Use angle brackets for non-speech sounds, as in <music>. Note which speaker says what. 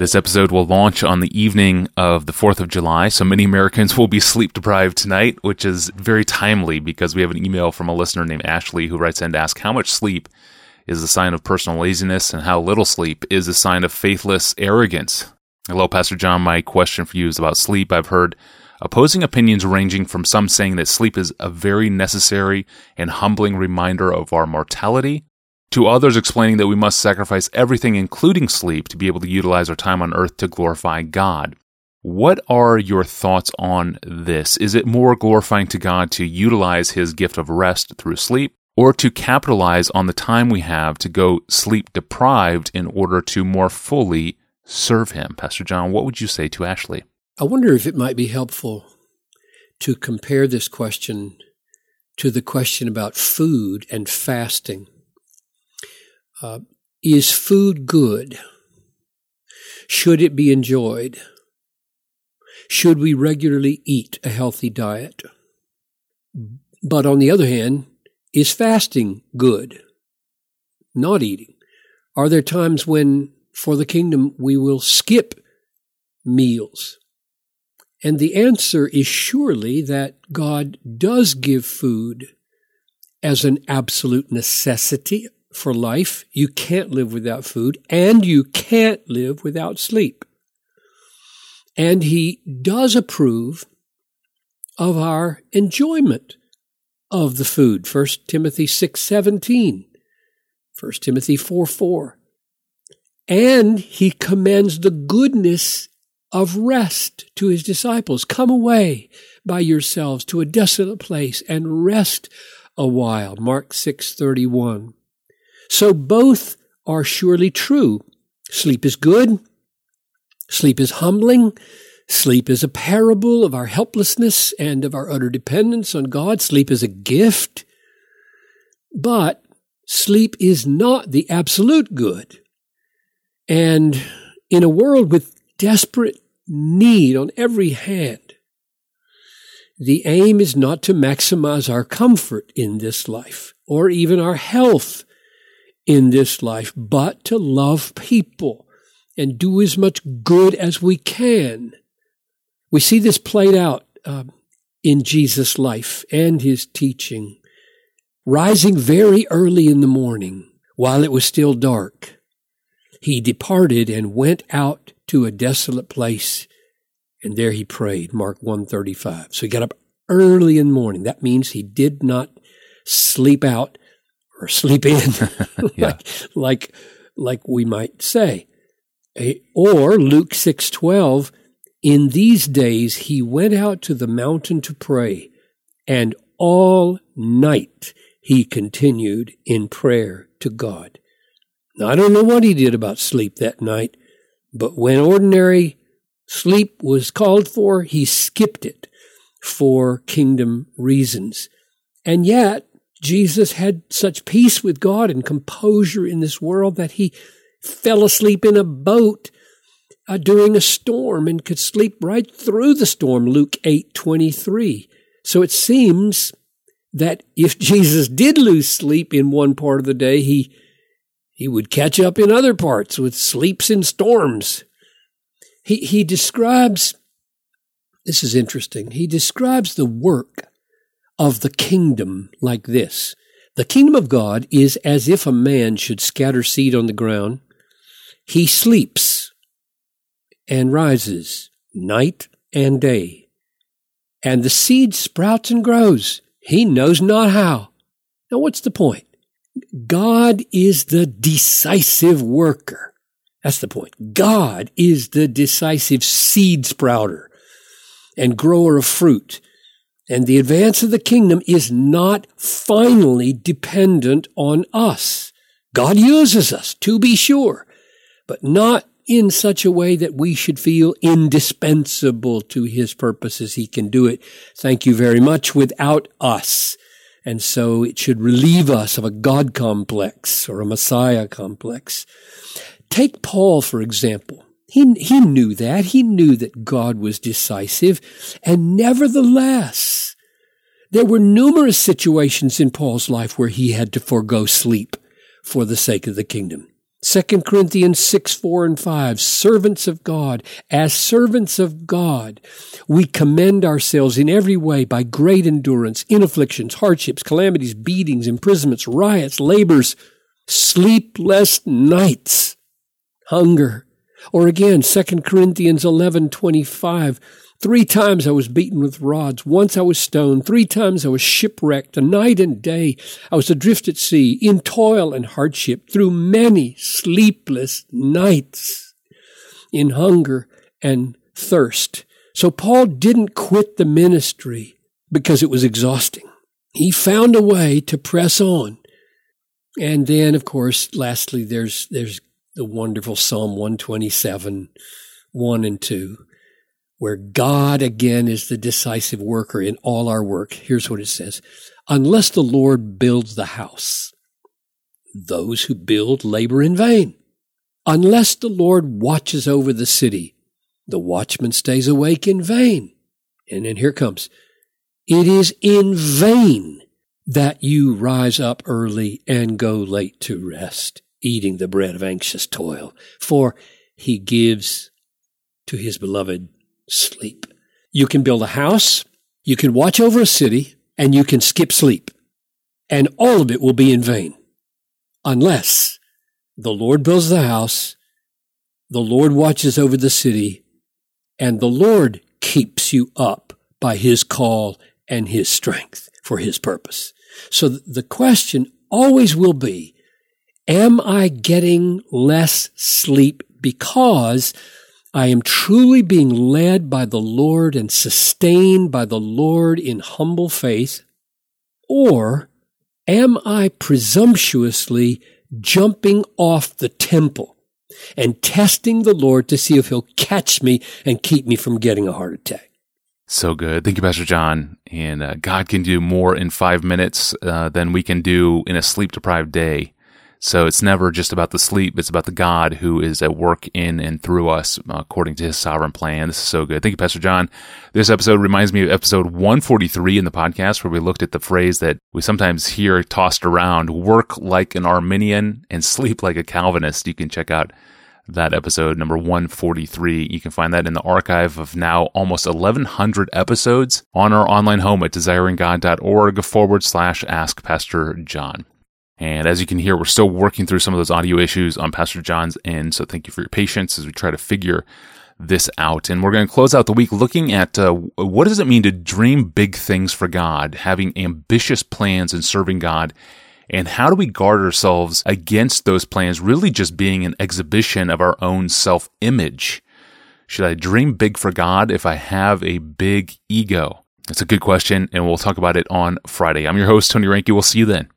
Speaker 1: This episode will launch on the evening of the 4th of July, so many Americans will be sleep deprived tonight, which is very timely because we have an email from a listener named Ashley who writes in to ask how much sleep is a sign of personal laziness and how little sleep is a sign of faithless arrogance. Hello, Pastor John. My question for you is about sleep. I've heard opposing opinions ranging from some saying that sleep is a very necessary and humbling reminder of our mortality to others explaining that we must sacrifice everything, including sleep, to be able to utilize our time on earth to glorify God. What are your thoughts on this? Is it more glorifying to God to utilize His gift of rest through sleep, or to capitalize on the time we have to go sleep deprived in order to more fully serve Him? Pastor John, what would you say to Ashley?
Speaker 2: I wonder if it might be helpful to compare this question to the question about food and fasting. Uh, is food good? Should it be enjoyed? Should we regularly eat a healthy diet? But on the other hand, is fasting good? Not eating. Are there times when, for the kingdom, we will skip meals? And the answer is surely that God does give food as an absolute necessity, for life. You can't live without food and you can't live without sleep. And he does approve of our enjoyment of the food. 1 Timothy 6 17, 1 Timothy 4 4. And he commends the goodness of rest to his disciples. Come away by yourselves to a desolate place and rest a while. Mark 6 31. So both are surely true. Sleep is good. Sleep is humbling. Sleep is a parable of our helplessness and of our utter dependence on God. Sleep is a gift. But sleep is not the absolute good. And in a world with desperate need on every hand, the aim is not to maximize our comfort in this life or even our health in this life, but to love people and do as much good as we can. We see this played out uh, in Jesus' life and his teaching. Rising very early in the morning, while it was still dark, he departed and went out to a desolate place, and there he prayed. Mark 135. So he got up early in the morning. That means he did not sleep out or sleep in, <laughs> like, like, like we might say. Or Luke 6:12, in these days he went out to the mountain to pray, and all night he continued in prayer to God. Now, I don't know what he did about sleep that night, but when ordinary sleep was called for, he skipped it for kingdom reasons. And yet, Jesus had such peace with God and composure in this world that he fell asleep in a boat uh, during a storm and could sleep right through the storm, Luke 8 23. So it seems that if <laughs> Jesus did lose sleep in one part of the day, he, he would catch up in other parts with sleeps in storms. He, he describes, this is interesting, he describes the work of the kingdom like this. The kingdom of God is as if a man should scatter seed on the ground. He sleeps and rises night and day. And the seed sprouts and grows. He knows not how. Now, what's the point? God is the decisive worker. That's the point. God is the decisive seed sprouter and grower of fruit. And the advance of the kingdom is not finally dependent on us. God uses us, to be sure, but not in such a way that we should feel indispensable to his purposes. He can do it, thank you very much, without us. And so it should relieve us of a God complex or a Messiah complex. Take Paul, for example. He, he knew that. He knew that God was decisive. And nevertheless, there were numerous situations in Paul's life where he had to forego sleep for the sake of the kingdom. 2 Corinthians 6, 4 and 5, servants of God. As servants of God, we commend ourselves in every way by great endurance, in afflictions, hardships, calamities, beatings, imprisonments, riots, labors, sleepless nights, hunger. Or again, 2 Corinthians 11, 25, Three times I was beaten with rods. Once I was stoned. Three times I was shipwrecked. A night and day I was adrift at sea, in toil and hardship, through many sleepless nights, in hunger and thirst. So Paul didn't quit the ministry because it was exhausting. He found a way to press on. And then, of course, lastly, there's, there's the wonderful Psalm 127, 1 and 2 where God again is the decisive worker in all our work. Here's what it says. Unless the Lord builds the house, those who build labor in vain. Unless the Lord watches over the city, the watchman stays awake in vain. And then here comes. It is in vain that you rise up early and go late to rest, eating the bread of anxious toil, for he gives to his beloved sleep. You can build a house, you can watch over a city, and you can skip sleep. And all of it will be in vain. Unless the Lord builds the house, the Lord watches over the city, and the Lord keeps you up by his call and his strength for his purpose. So the question always will be, am I getting less sleep because I am truly being led by the Lord and sustained by the Lord in humble faith? Or am I presumptuously jumping off the temple and testing the Lord to see if he'll catch me and keep me from getting a heart attack?
Speaker 1: So good. Thank you, Pastor John. And uh, God can do more in five minutes uh, than we can do in a sleep deprived day. So it's never just about the sleep, it's about the God who is at work in and through us uh, according to his sovereign plan. This is so good. Thank you, Pastor John. This episode reminds me of episode 143 in the podcast where we looked at the phrase that we sometimes hear tossed around work like an Arminian and sleep like a Calvinist. You can check out that episode number 143. You can find that in the archive of now almost 1100 episodes on our online home at desiringgod.org forward slash ask Pastor John. And as you can hear, we're still working through some of those audio issues on Pastor John's end. So thank you for your patience as we try to figure this out. And we're going to close out the week looking at uh, what does it mean to dream big things for God, having ambitious plans and serving God. And how do we guard ourselves against those plans really just being an exhibition of our own self image? Should I dream big for God if I have a big ego? It's a good question, and we'll talk about it on Friday. I'm your host, Tony Reinke. We'll see you then.